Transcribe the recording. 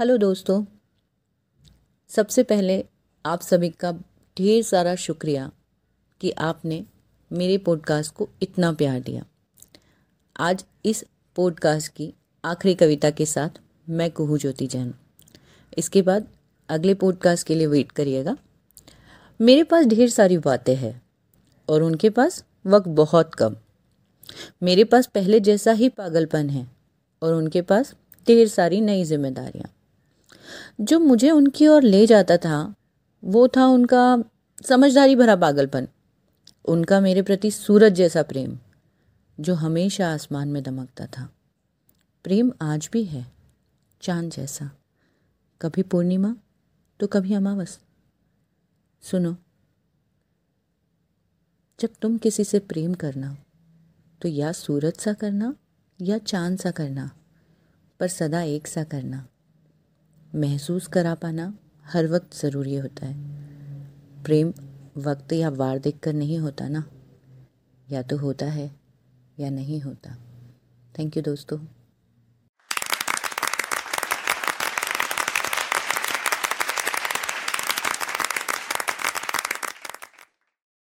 Hello दोस्तों, सबसे पहले आप सभी का ढेर सारा शुक्रिया कि आपने मेरे पॉडकास्ट को इतना प्यार दिया। आज इस पॉडकास्ट की आखिरी कविता के साथ मैं कुहू ज्योति जैन। इसके बाद अगले पॉडकास्ट के लिए वेट करिएगा। मेरे पास ढेर सारी बातें हैं और उनके पास वक्त बहुत कम। मेरे पास पहले जैसा ही पागलपन है और उनके पास ढेर सारी नई जिम्मेदारियाँ। जो मुझे उनकी ओर ले जाता था, वो था उनका समझदारी भरा पागलपन, उनका मेरे प्रति सूरज जैसा प्रेम, जो हमेशा आसमान में दमकता था। प्रेम आज भी है, चाँद जैसा। कभी पूर्णिमा तो कभी अमावस। सुनो, जब तुम किसी से प्रेम करना तो या सूरज सा करना, या चाँद सा करना, पर सदा एक सा करना। महसूस करा पाना हर वक्त ज़रूरी होता है। प्रेम वक्त या वार देख कर नहीं होता ना? या तो होता है या नहीं होता। थैंक यू दोस्तों।